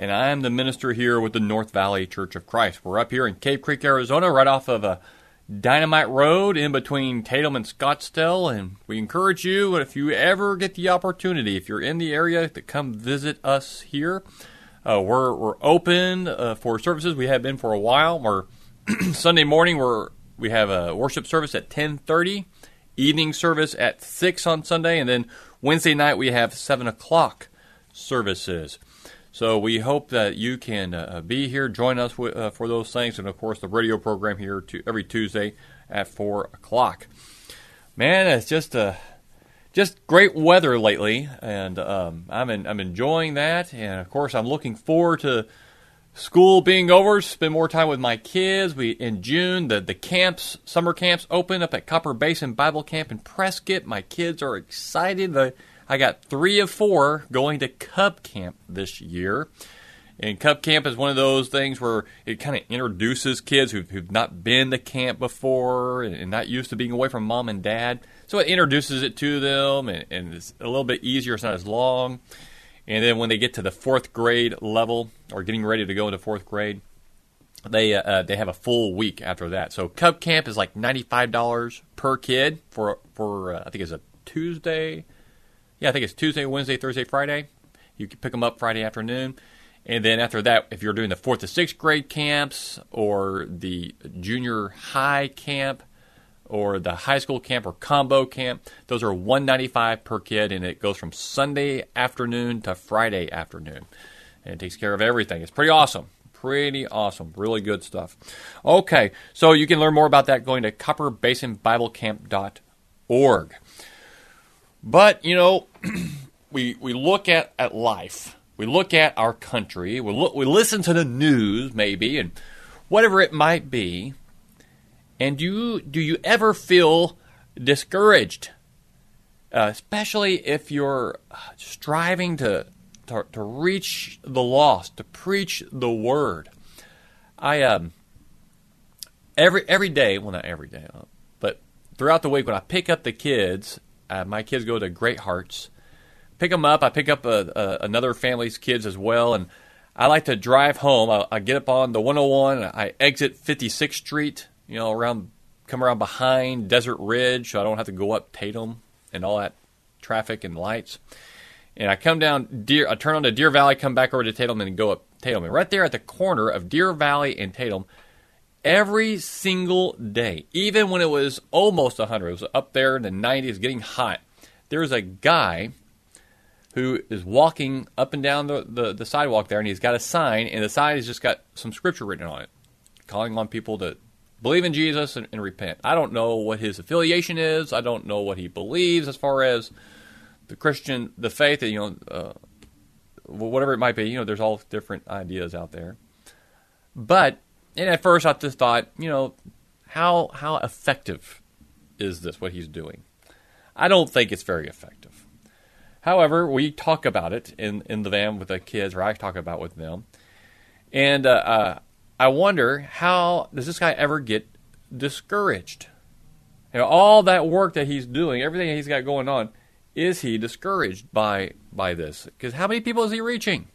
and I'm the minister here with the North Valley Church of Christ. We're up here in Cave Creek, Arizona, right off of a Dynamite Road in between Tatum and Scottsdale. And we encourage you, if you ever get the opportunity, if you're in the area, to come visit us here. Uh, we're we're open uh, for services. We have been for a while. We're Sunday morning. We're we have a worship service at 10:30, evening service at six on Sunday, and then Wednesday night we have seven o'clock services. So we hope that you can uh, be here, join us w- uh, for those things, and of course the radio program here to, every Tuesday at four o'clock. Man, it's just uh, just great weather lately, and um, I'm in, I'm enjoying that, and of course I'm looking forward to school being over, spend more time with my kids. We in June the the camps, summer camps open up at Copper Basin Bible Camp in Prescott. My kids are excited. I got three of four going to Cub Camp this year. And Cub Camp is one of those things where it kind of introduces kids who've, who've, not been to camp before and not used to being away from mom and dad. So it introduces it to them, and, and it's a little bit easier. It's not as long. And then when they get to the fourth grade level, or getting ready to go into fourth grade, they uh, uh, they have a full week after that. So Cub Camp is like ninety five dollars per kid for for uh, I think it's a Tuesday yeah, I think it's Tuesday, Wednesday, Thursday, Friday. You can pick them up Friday afternoon. And then after that, if you're doing the fourth to sixth grade camps or the junior high camp or the high school camp or combo camp, those are 195 per kid, and it goes from Sunday afternoon to Friday afternoon. And it takes care of everything. It's pretty awesome. Pretty awesome. Really good stuff. Okay, so you can learn more about that going to copperbasinbiblecamp.org. But, you know, we, we look at, at life, we look at our country, we, look, we listen to the news, maybe, and whatever it might be. And do you, do you ever feel discouraged? Uh, especially if you're striving to, to, to reach the lost, to preach the word. I um every every day, well not every day, but throughout the week when I pick up the kids uh, my kids go to Great Hearts. Pick them up. I pick up a, a, another family's kids as well, and I like to drive home. I, I, get up on the 101. I exit 56th Street. You know, around come around behind Desert Ridge, so I don't have to go up Tatum and all that traffic and lights. And I come down Deer. I turn onto Deer Valley, come back over to Tatum, and go up Tatum. And right there at the corner of Deer Valley and Tatum, every single day, even when it was almost 100, it was up there in the 90s, getting hot. There's a guy who is walking up and down the, the, the, sidewalk there, and he's got a sign, and the sign has just got some scripture written on it, calling on people to believe in Jesus and, and repent. I don't know what his affiliation is. I don't know what he believes as far as the Christian, the faith, you know, uh, whatever it might be. You know, there's all different ideas out there. But and at first I just thought, you know, how how effective is this what he's doing? I don't think it's very effective. However, we talk about it in in the van with the kids, or I talk about with them, and uh, uh, I wonder how does this guy ever get discouraged? You know, all that work that he's doing, everything he's got going on, is he discouraged by by this? Because how many people is he reaching?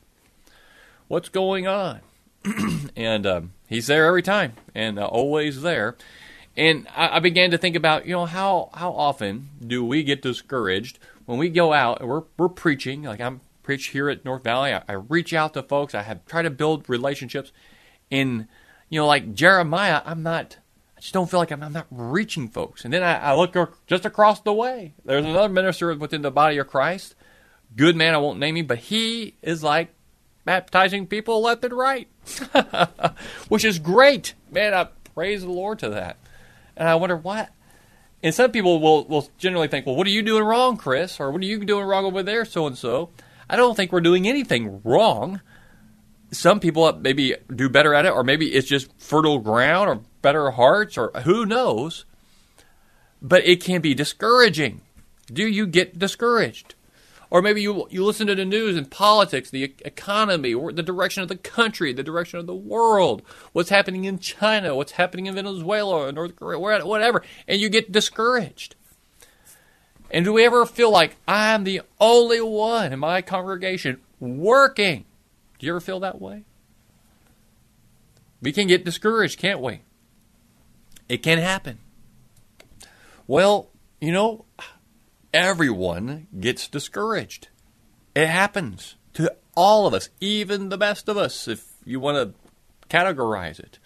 What's going on? and um, he's there every time and uh, always there. And I, I, began to think about, you know, how how often do we get discouraged when we go out and we're we're preaching? Like I'm preach here at North Valley. I, I reach out to folks. I have tried to build relationships, and you know, like Jeremiah, I'm not. I just don't feel like I'm, I'm not reaching folks. And then I, I look just across the way. There's another minister within the body of Christ. Good man, I won't name him, but he is like baptizing people left and right, which is great. Man, I praise the Lord to that. And I wonder what. And some people will, will generally think, well, what are you doing wrong, Chris? Or what are you doing wrong over there, so and so? I don't think we're doing anything wrong. Some people maybe do better at it, or maybe it's just fertile ground, or better hearts, or who knows. But it can be discouraging. Do you get discouraged? Or maybe you, you listen to the news and politics, the economy, or the direction of the country, the direction of the world, what's happening in China, what's happening in Venezuela or North Korea, whatever, and you get discouraged. And do we ever feel like I'm the only one in my congregation working? Do you ever feel that way? We can get discouraged, can't we? It can happen. Well, you know, everyone gets discouraged. It happens to all of us, even the best of us, if you want to categorize it.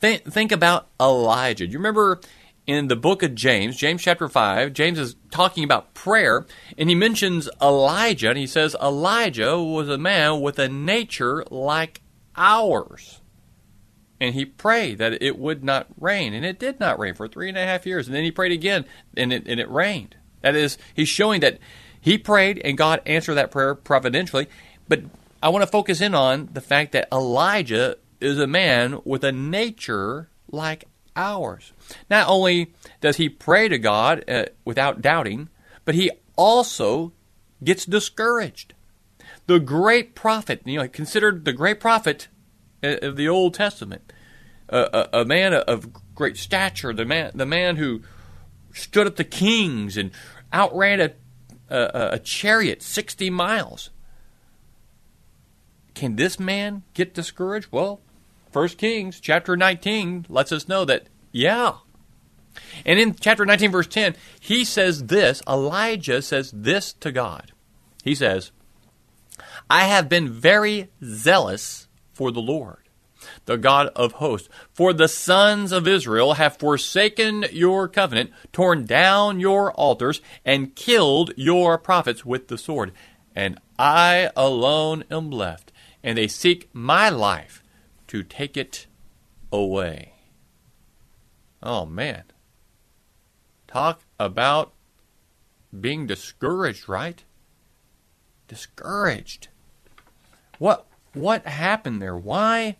Think, think about Elijah. Do you remember in the book of James, James chapter 5, James is talking about prayer, and he mentions Elijah, and he says Elijah was a man with a nature like ours. And he prayed that it would not rain, and it did not rain for three and a half years. And then he prayed again, and it, and it rained. That is, he's showing that he prayed, and God answered that prayer providentially. But I want to focus in on the fact that Elijah is a man with a nature like ours. Not only does he pray to God uh, without doubting, but he also gets discouraged. The great prophet, you know, considered the great prophet uh, of the Old Testament, uh, a, a, man of great stature, the man, the man who stood up to kings and outran a, a, a chariot 60 miles. Can this man get discouraged? Well, First Kings chapter 19 lets us know that, yeah. And in chapter 19, verse 10, he says this Elijah says this to God. He says, I have been very zealous for the Lord, the God of hosts. For the sons of Israel have forsaken your covenant, torn down your altars, and killed your prophets with the sword. And I alone am left, and they seek my life to take it away. Oh, man. Talk about being discouraged, right? Discouraged. What what happened there? Why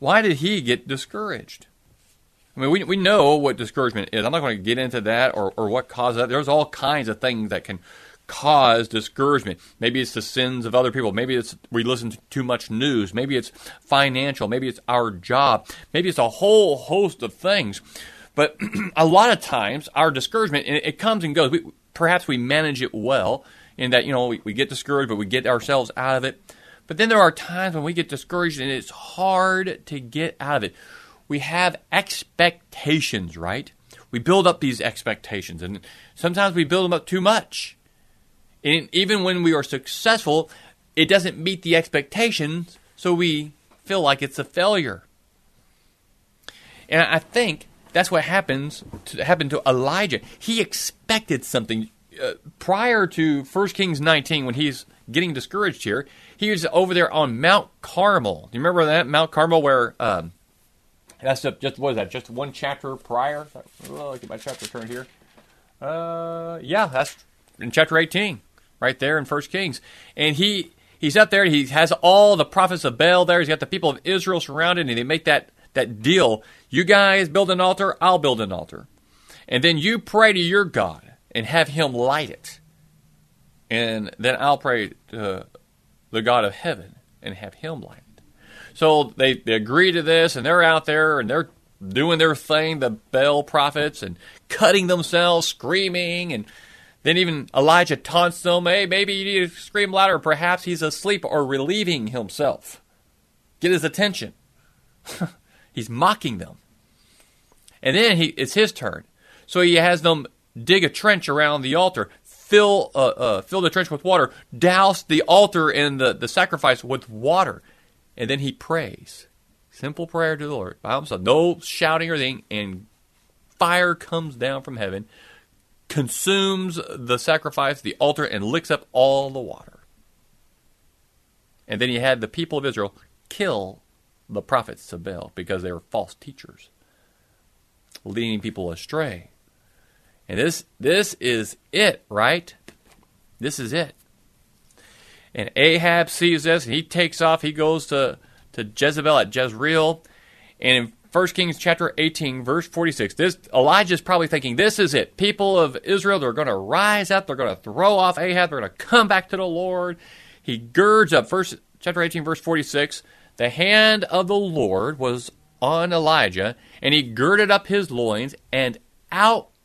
why did he get discouraged? I mean, we, we know what discouragement is. I'm not going to get into that or, or what caused that. There's all kinds of things that can cause discouragement. Maybe it's the sins of other people. Maybe it's we listen to too much news. Maybe it's financial. Maybe it's our job. Maybe it's a whole host of things. But a lot of times, our discouragement it, comes and goes. We, perhaps we manage it well in that you know we, we get discouraged, but we get ourselves out of it. But then there are times when we get discouraged and it's hard to get out of it. We have expectations, right? We build up these expectations, and sometimes we build them up too much. And even when we are successful, it doesn't meet the expectations, so we feel like it's a failure. And I think that's what happens to, happened to Elijah. He expected something uh, prior to 1 Kings 19 when he's getting discouraged here. He was over there on Mount Carmel. Do you remember that Mount Carmel where um, that's just what is that? Just one chapter prior. Oh, get my chapter turned here. Uh, yeah, that's in chapter 18 right there in First Kings. And he he's up there. He has all the prophets of Baal there. He's got the people of Israel surrounded, and they make that that deal. You guys build an altar. I'll build an altar, and then you pray to your God and have Him light it, and then I'll pray to the God of heaven and have Him light it. So they they agree to this, and they're out there and they're doing their thing, the Baal prophets, and cutting themselves, screaming, and then even Elijah taunts them, hey, maybe you need to scream louder. Perhaps he's asleep or relieving himself. Get his attention. he's mocking them. And then he, it's his turn. So he has them dig a trench around the altar, fill, uh, uh, fill the trench with water, douse the altar and the, the sacrifice with water. And then he prays. Simple prayer to the Lord by himself. No shouting or anything. And fire comes down from heaven, consumes the sacrifice, the altar, and licks up all the water. And then he had the people of Israel kill the prophets of Baal because they were false teachers, leading people astray. And this this is it, right? This is it. And Ahab sees this and he takes off. He goes to, to Jezebel at Jezreel. And in 1 Kings chapter 18, verse 46, this Elijah's probably thinking, This is it. People of Israel, they're going to rise up, they're going to throw off Ahab, they're going to come back to the Lord. He girds up, first chapter 18, verse 46, the hand of the Lord was on Elijah, and he girded up his loins and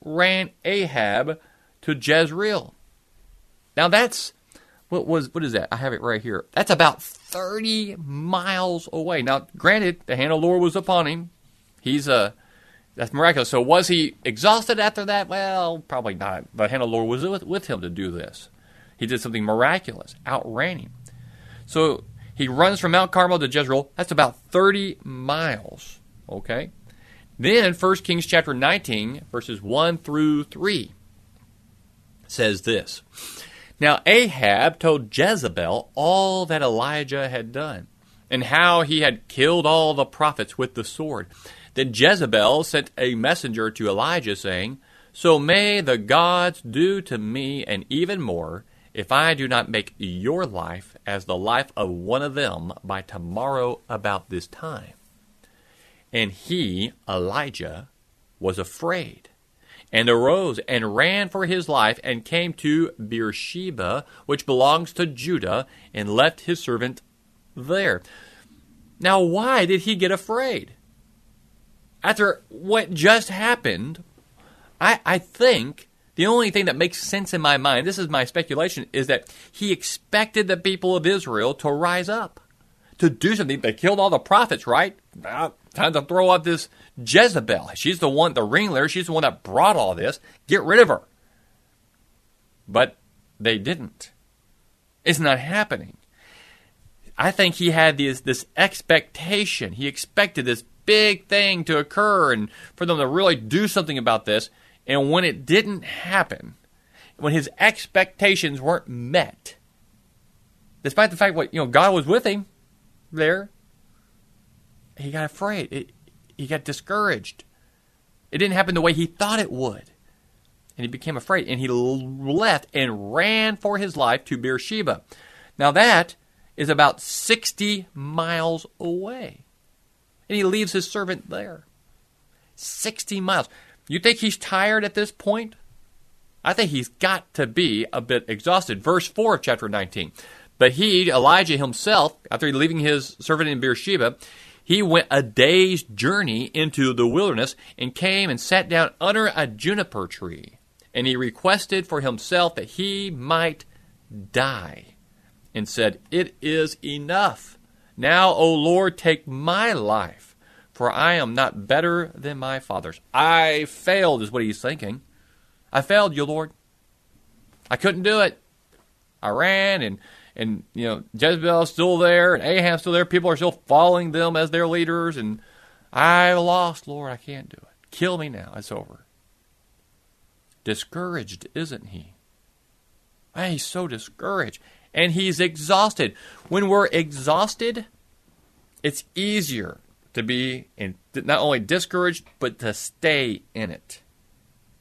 outran Ahab to Jezreel. Now that's what was what is that? I have it right here. That's about 30 miles away. Now, granted, the hand of the Lord was upon him. He's a uh, that's miraculous. So was he exhausted after that? Well, probably not. The hand of the Lord was with, with him to do this. He did something miraculous, outran him. So he runs from Mount Carmel to Jezreel. That's about 30 miles. Okay? Then 1 Kings chapter 19, verses 1 through 3 says this. Now Ahab told Jezebel all that Elijah had done, and how he had killed all the prophets with the sword. Then Jezebel sent a messenger to Elijah, saying, So may the gods do to me and even more, if I do not make your life as the life of one of them by tomorrow about this time. And he, Elijah, was afraid and arose and ran for his life and came to Beersheba, which belongs to Judah, and left his servant there. Now, why did he get afraid? After what just happened, I, I think the only thing that makes sense in my mind, this is my speculation, is that he expected the people of Israel to rise up, to do something. They killed all the prophets, right? Time to throw out this Jezebel. She's the one, the ringleader. She's the one that brought all this. Get rid of her. But they didn't. It's not happening. I think he had this, this expectation. He expected this big thing to occur and for them to really do something about this. And when it didn't happen, when his expectations weren't met, despite the fact what you know God was with him there, he got afraid. It, he got discouraged. It didn't happen the way he thought it would. And he became afraid. And he left and ran for his life to Beersheba. Now that is about 60 miles away. And he leaves his servant there. 60 miles. You think he's tired at this point? I think he's got to be a bit exhausted. Verse 4 of chapter 19. But he, Elijah himself, after leaving his servant in Beersheba, he went a day's journey into the wilderness and came and sat down under a juniper tree. And he requested for himself that he might die and said, It is enough. Now, O Lord, take my life, for I am not better than my fathers. I failed, is what he's thinking. I failed you, Lord. I couldn't do it. I ran and and you know Jezebel's still there and Ahab's still there. People are still following them as their leaders, and I lost, Lord. I can't do it. Kill me now. It's over. Discouraged, isn't he? Man, he's so discouraged, and he's exhausted. When we're exhausted, it's easier to be in, not only discouraged but to stay in it.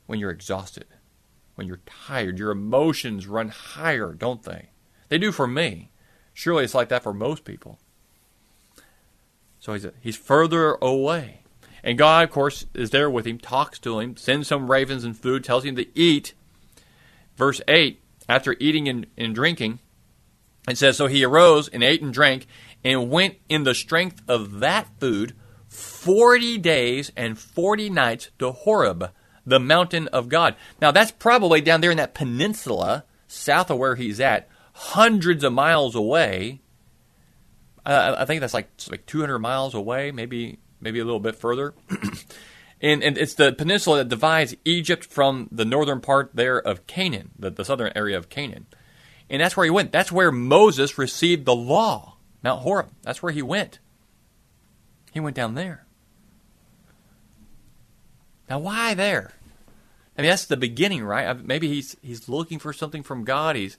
When you're exhausted, when you're tired, your emotions run higher, don't they? They do for me. Surely it's like that for most people. So he's, he's further away. And God, of course, is there with him, talks to him, sends some ravens and food, tells him to eat. Verse 8, after eating and, and drinking, it says, So he arose and ate and drank and went in the strength of that food 40 days and 40 nights to Horeb, the mountain of God. Now, that's probably down there in that peninsula south of where he's at, hundreds of miles away. Uh, I think that's like like 200 miles away, maybe maybe a little bit further. and, and it's the peninsula that divides Egypt from the northern part there of Canaan, the, the southern area of Canaan. And that's where he went. That's where Moses received the law, Mount Horeb. That's where he went. He went down there. Now, why there? I mean, that's the beginning, right? Maybe he's he's looking for something from God. He's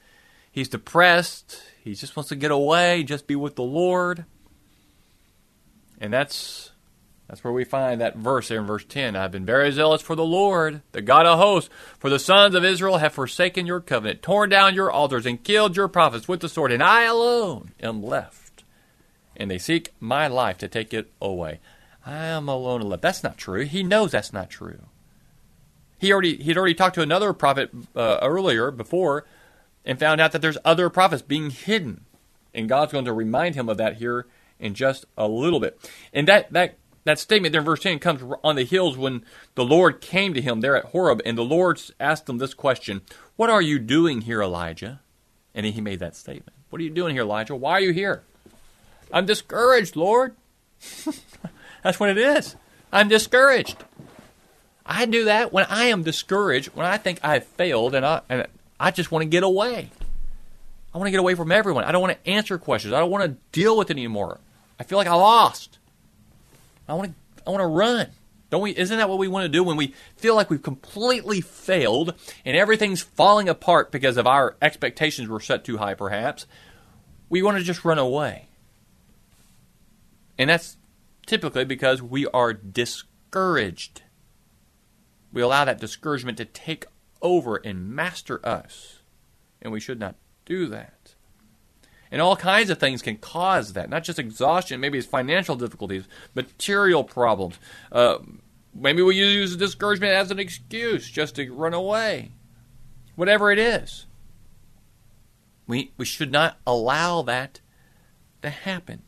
he's depressed. He just wants to get away, just be with the Lord. And that's that's where we find that verse there in verse 10. I've been very zealous for the Lord, the God of hosts, for the sons of Israel have forsaken your covenant, torn down your altars, and killed your prophets with the sword, and I alone am left. And they seek my life to take it away. I am alone and left. That's not true. He knows that's not true. He already he'd already talked to another prophet uh, earlier before and found out that there's other prophets being hidden. And God's going to remind him of that here in just a little bit. And that that that statement there in verse 10 comes on the hills when the Lord came to him there at Horeb, and the Lord asked him this question What are you doing here, Elijah? And he made that statement. What are you doing here, Elijah? Why are you here? I'm discouraged, Lord. That's what it is. I'm discouraged. I do that when I am discouraged, when I think I've failed, and I, and I just want to get away. I want to get away from everyone. I don't want to answer questions. I don't want to deal with it anymore. I feel like I lost. I want to. I want to run. Don't we? Isn't that what we want to do when we feel like we've completely failed and everything's falling apart because of our expectations were set too high? Perhaps we want to just run away, and that's typically because we are discouraged. We allow that discouragement to take over and master us. And we should not do that. And all kinds of things can cause that, not just exhaustion, maybe it's financial difficulties, material problems. Uh, maybe we use discouragement as an excuse just to run away. Whatever it is. We, we should not allow that to happen.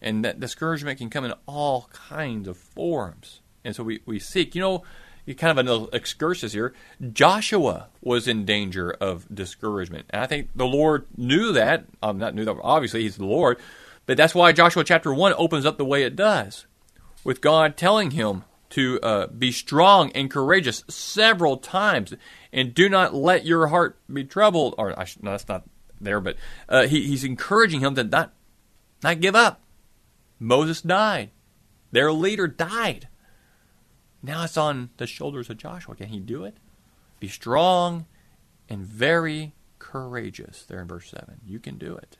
And that discouragement can come in all kinds of forms. And so we, we seek. You know, kind of an excursus here. Joshua was in danger of discouragement. And I think the Lord knew that. Um, not knew that, obviously, He's the Lord. But that's why Joshua chapter 1 opens up the way it does, with God telling him to uh, be strong and courageous several times, and do not let your heart be troubled. Or I no, that's not there, but uh, he, he's encouraging him to not not give up. Moses died; their leader died. Now it's on the shoulders of Joshua. Can he do it? Be strong and very courageous. There in verse 7. You can do it.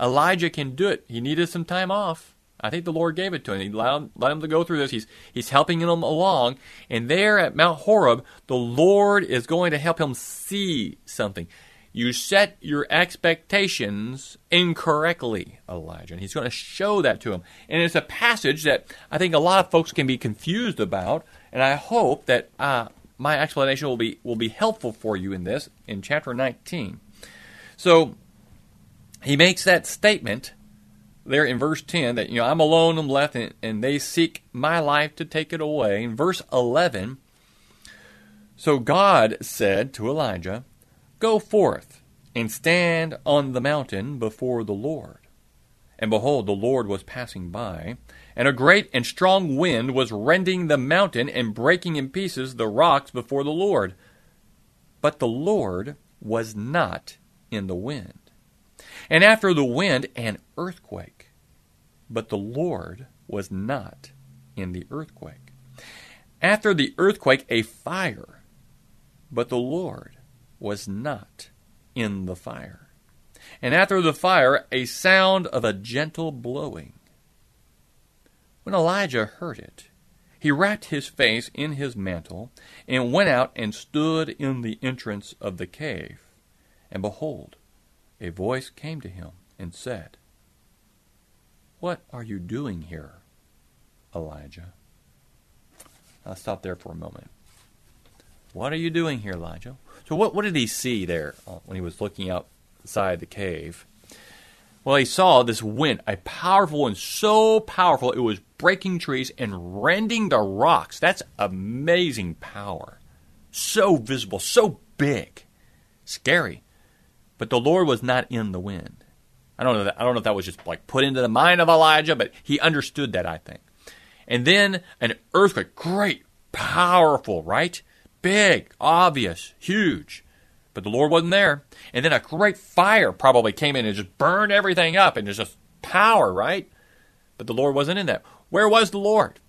Elijah can do it. He needed some time off. I think the Lord gave it to him. He let him to go through this. He's, he's helping him along. And there at Mount Horeb, the Lord is going to help him see something. You set your expectations incorrectly, Elijah. And he's going to show that to him. And it's a passage that I think a lot of folks can be confused about. And I hope that uh, my explanation will be, will be helpful for you in this in chapter 19. So he makes that statement there in verse 10 that, you know, I'm alone, I'm left, and, and they seek my life to take it away. In verse 11, so God said to Elijah, Go forth and stand on the mountain before the Lord. And behold, the Lord was passing by, and a great and strong wind was rending the mountain and breaking in pieces the rocks before the Lord. But the Lord was not in the wind. And after the wind, an earthquake. But the Lord was not in the earthquake. After the earthquake, a fire. But the Lord was not in the fire. And after the fire, a sound of a gentle blowing. When Elijah heard it, he wrapped his face in his mantle, and went out and stood in the entrance of the cave. And behold, a voice came to him and said, What are you doing here, Elijah? I'll stop there for a moment. What are you doing here, Elijah? So what, what did he see there uh, when he was looking outside the cave? Well, he saw this wind, a powerful wind, so powerful it was breaking trees and rending the rocks. That's amazing power. So visible, so big, scary. But the Lord was not in the wind. I don't know. That, I don't know if that was just like put into the mind of Elijah, but he understood that. I think. And then an earthquake, great, powerful, right? Big, obvious, huge. But the Lord wasn't there. And then a great fire probably came in and just burned everything up and there's just power, right? But the Lord wasn't in that. Where was the Lord?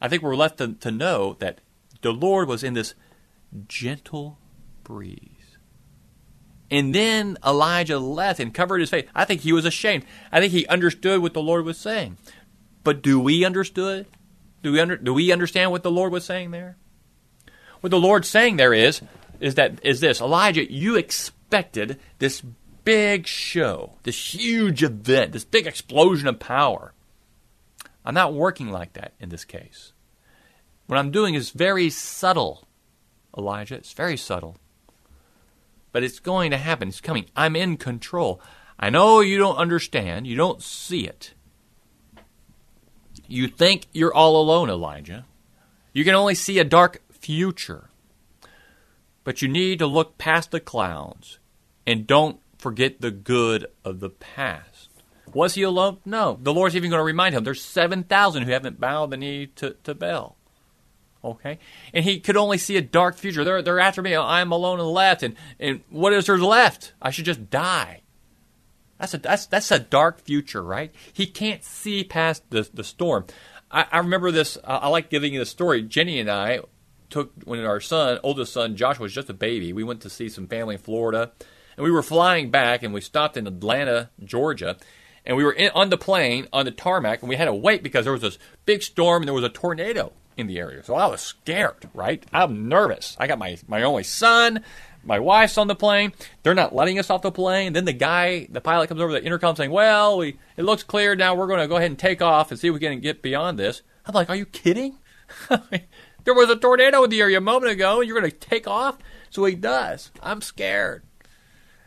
I think we're left to, to know that the Lord was in this gentle breeze. And then Elijah left and covered his face. I think he was ashamed. I think he understood what the Lord was saying. But do we understood? Do we under, do we understand what the Lord was saying there? What the Lord's saying there is is that is this Elijah, you expected this big show, this huge event, this big explosion of power. I'm not working like that in this case. What I'm doing is very subtle, Elijah. It's very subtle. But it's going to happen. It's coming. I'm in control. I know you don't understand. You don't see it. You think you're all alone, Elijah. You can only see a dark future. But you need to look past the clouds and don't forget the good of the past. Was he alone? No. The Lord's even going to remind him there's 7,000 who haven't bowed the knee to, to Baal. Okay? And he could only see a dark future. They're, they're after me. I'm alone and left. And, and what is there left? I should just die. That's a, that's, that's a dark future, right? He can't see past the, the storm. I, I remember this. I, I like giving you the story. Jenny and I took, when our son, oldest son, Joshua, was just a baby, we went to see some family in Florida. And we were flying back and we stopped in Atlanta, Georgia. And we were in, on the plane, on the tarmac, and we had to wait because there was this big storm and there was a tornado in the area. So I was scared, right? I'm nervous. I got my, my only son, my wife's on the plane. They're not letting us off the plane. Then the guy, the pilot comes over the intercom saying, Well, we, it looks clear now. We're going to go ahead and take off and see if we can get beyond this. I'm like, Are you kidding? there was a tornado in the area a moment ago, and you're going to take off? So he does. I'm scared.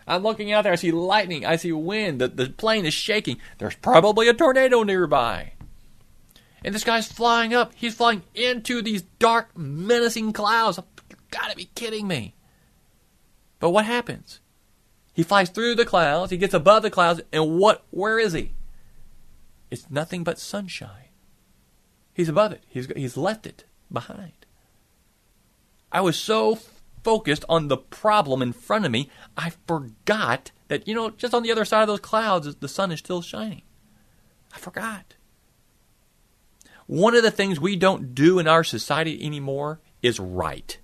I'm looking out there. I see lightning. I see wind. The, the plane is shaking. There's probably a tornado nearby. And this guy's flying up. He's flying into these dark, menacing clouds. You gotta be kidding me. But what happens? He flies through the clouds, he gets above the clouds, and what where is he? It's nothing but sunshine. He's above it. He's he's left it behind. I was so focused on the problem in front of me, I forgot that, you know, just on the other side of those clouds, the sun is still shining. I forgot. One of the things we don't do in our society anymore is write.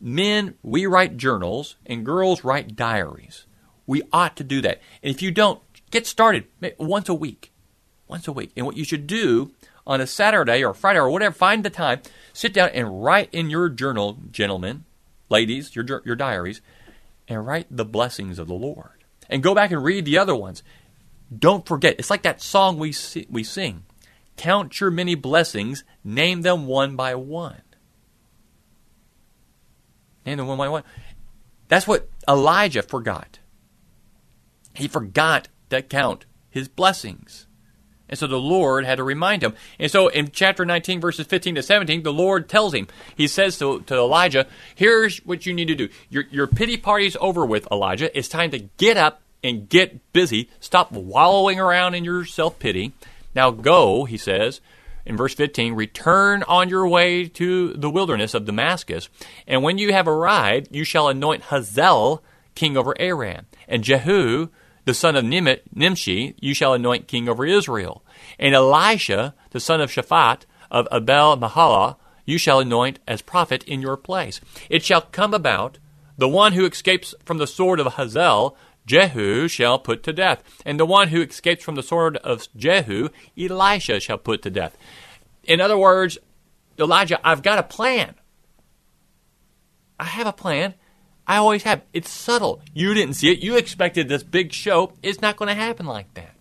Men, we write journals, and girls write diaries. We ought to do that. And if you don't, get started once a week. Once a week. And what you should do on a Saturday or Friday or whatever, find the time, sit down and write in your journal, gentlemen, ladies, your, your diaries, and write the blessings of the Lord. And go back and read the other ones. Don't forget. It's like that song we, we sing. Count your many blessings, name them one by one. Name them one by one. That's what Elijah forgot. He forgot to count his blessings. And so the Lord had to remind him. And so in chapter 19, verses 15 to 17, the Lord tells him, He says to, to Elijah, Here's what you need to do. Your, your pity party's over with, Elijah. It's time to get up and get busy. Stop wallowing around in your self pity now go, he says, in verse 15, return on your way to the wilderness of Damascus, and when you have arrived, you shall anoint Hazael king over Aram, and Jehu, the son of Nimshi, you shall anoint king over Israel, and Elisha, the son of Shaphat of Abel Mahalah, you shall anoint as prophet in your place. It shall come about, the one who escapes from the sword of Hazael Jehu shall put to death, and the one who escapes from the sword of Jehu, Elisha shall put to death. In other words, Elijah, I've got a plan. I have a plan. I always have. It's subtle. You didn't see it. You expected this big show. It's not going to happen like that.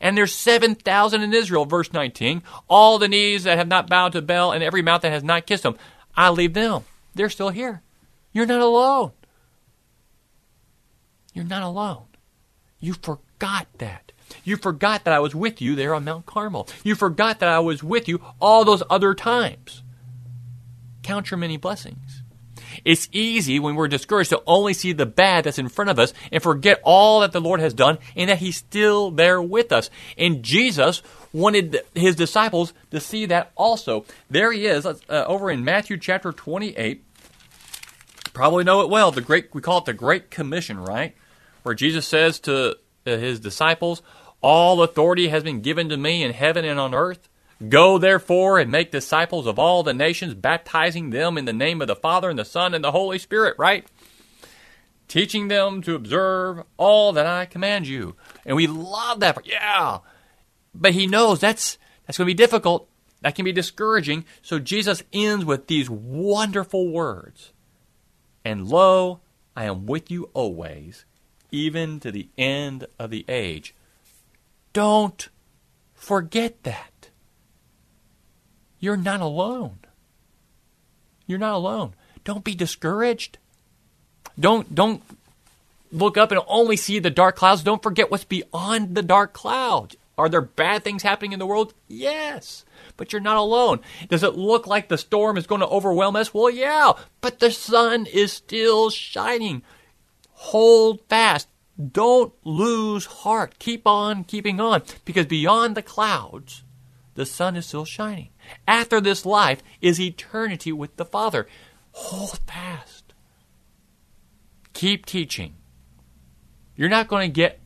And there's 7,000 in Israel, verse 19. All the knees that have not bowed to Baal and every mouth that has not kissed him. I leave them. They're still here. You're not alone. You're not alone. You forgot that. You forgot that I was with you there on Mount Carmel. You forgot that I was with you all those other times. Count your many blessings. It's easy when we're discouraged to only see the bad that's in front of us and forget all that the Lord has done and that He's still there with us. And Jesus wanted His disciples to see that also. There He is uh, over in Matthew chapter 28. Probably know it well. The great we call it the Great Commission, right? where Jesus says to his disciples, All authority has been given to me in heaven and on earth. Go therefore and make disciples of all the nations, baptizing them in the name of the Father and the Son and the Holy Spirit, right? Teaching them to observe all that I command you. And we love that. Yeah. But he knows that's that's going to be difficult. That can be discouraging. So Jesus ends with these wonderful words. And lo, I am with you always, even to the end of the age. Don't forget that. You're not alone. You're not alone. Don't be discouraged. Don't don't look up and only see the dark clouds. Don't forget what's beyond the dark clouds. Are there bad things happening in the world? Yes. But you're not alone. Does it look like the storm is going to overwhelm us? Well, yeah. But the sun is still shining. Hold fast. Don't lose heart. Keep on keeping on. Because beyond the clouds, the sun is still shining. After this life is eternity with the Father. Hold fast. Keep teaching. You're not going to get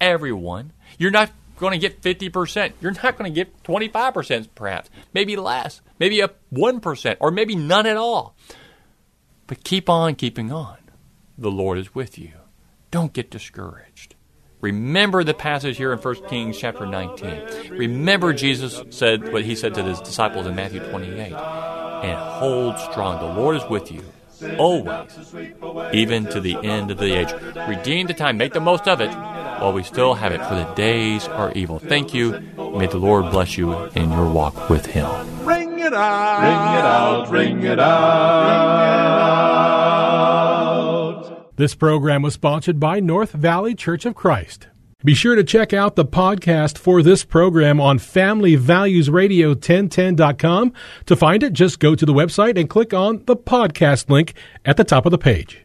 everyone. You're not going to get 50%. You're not going to get 25% perhaps. Maybe less. Maybe a 1% or maybe none at all. But keep on keeping on. The Lord is with you. Don't get discouraged. Remember the passage here in 1 Kings chapter 19. Remember Jesus said what he said to his disciples in Matthew 28. And hold strong. The Lord is with you always, even to the end of the age. Redeem the time. Make the most of it while we still have it, for the days are evil. Thank you. May the Lord bless you in your walk with Him. Ring it out, ring it out, ring it out. This program was sponsored by North Valley Church of Christ. Be sure to check out the podcast for this program on FamilyValuesRadio1010.com. To find it, just go to the website and click on the podcast link at the top of the page.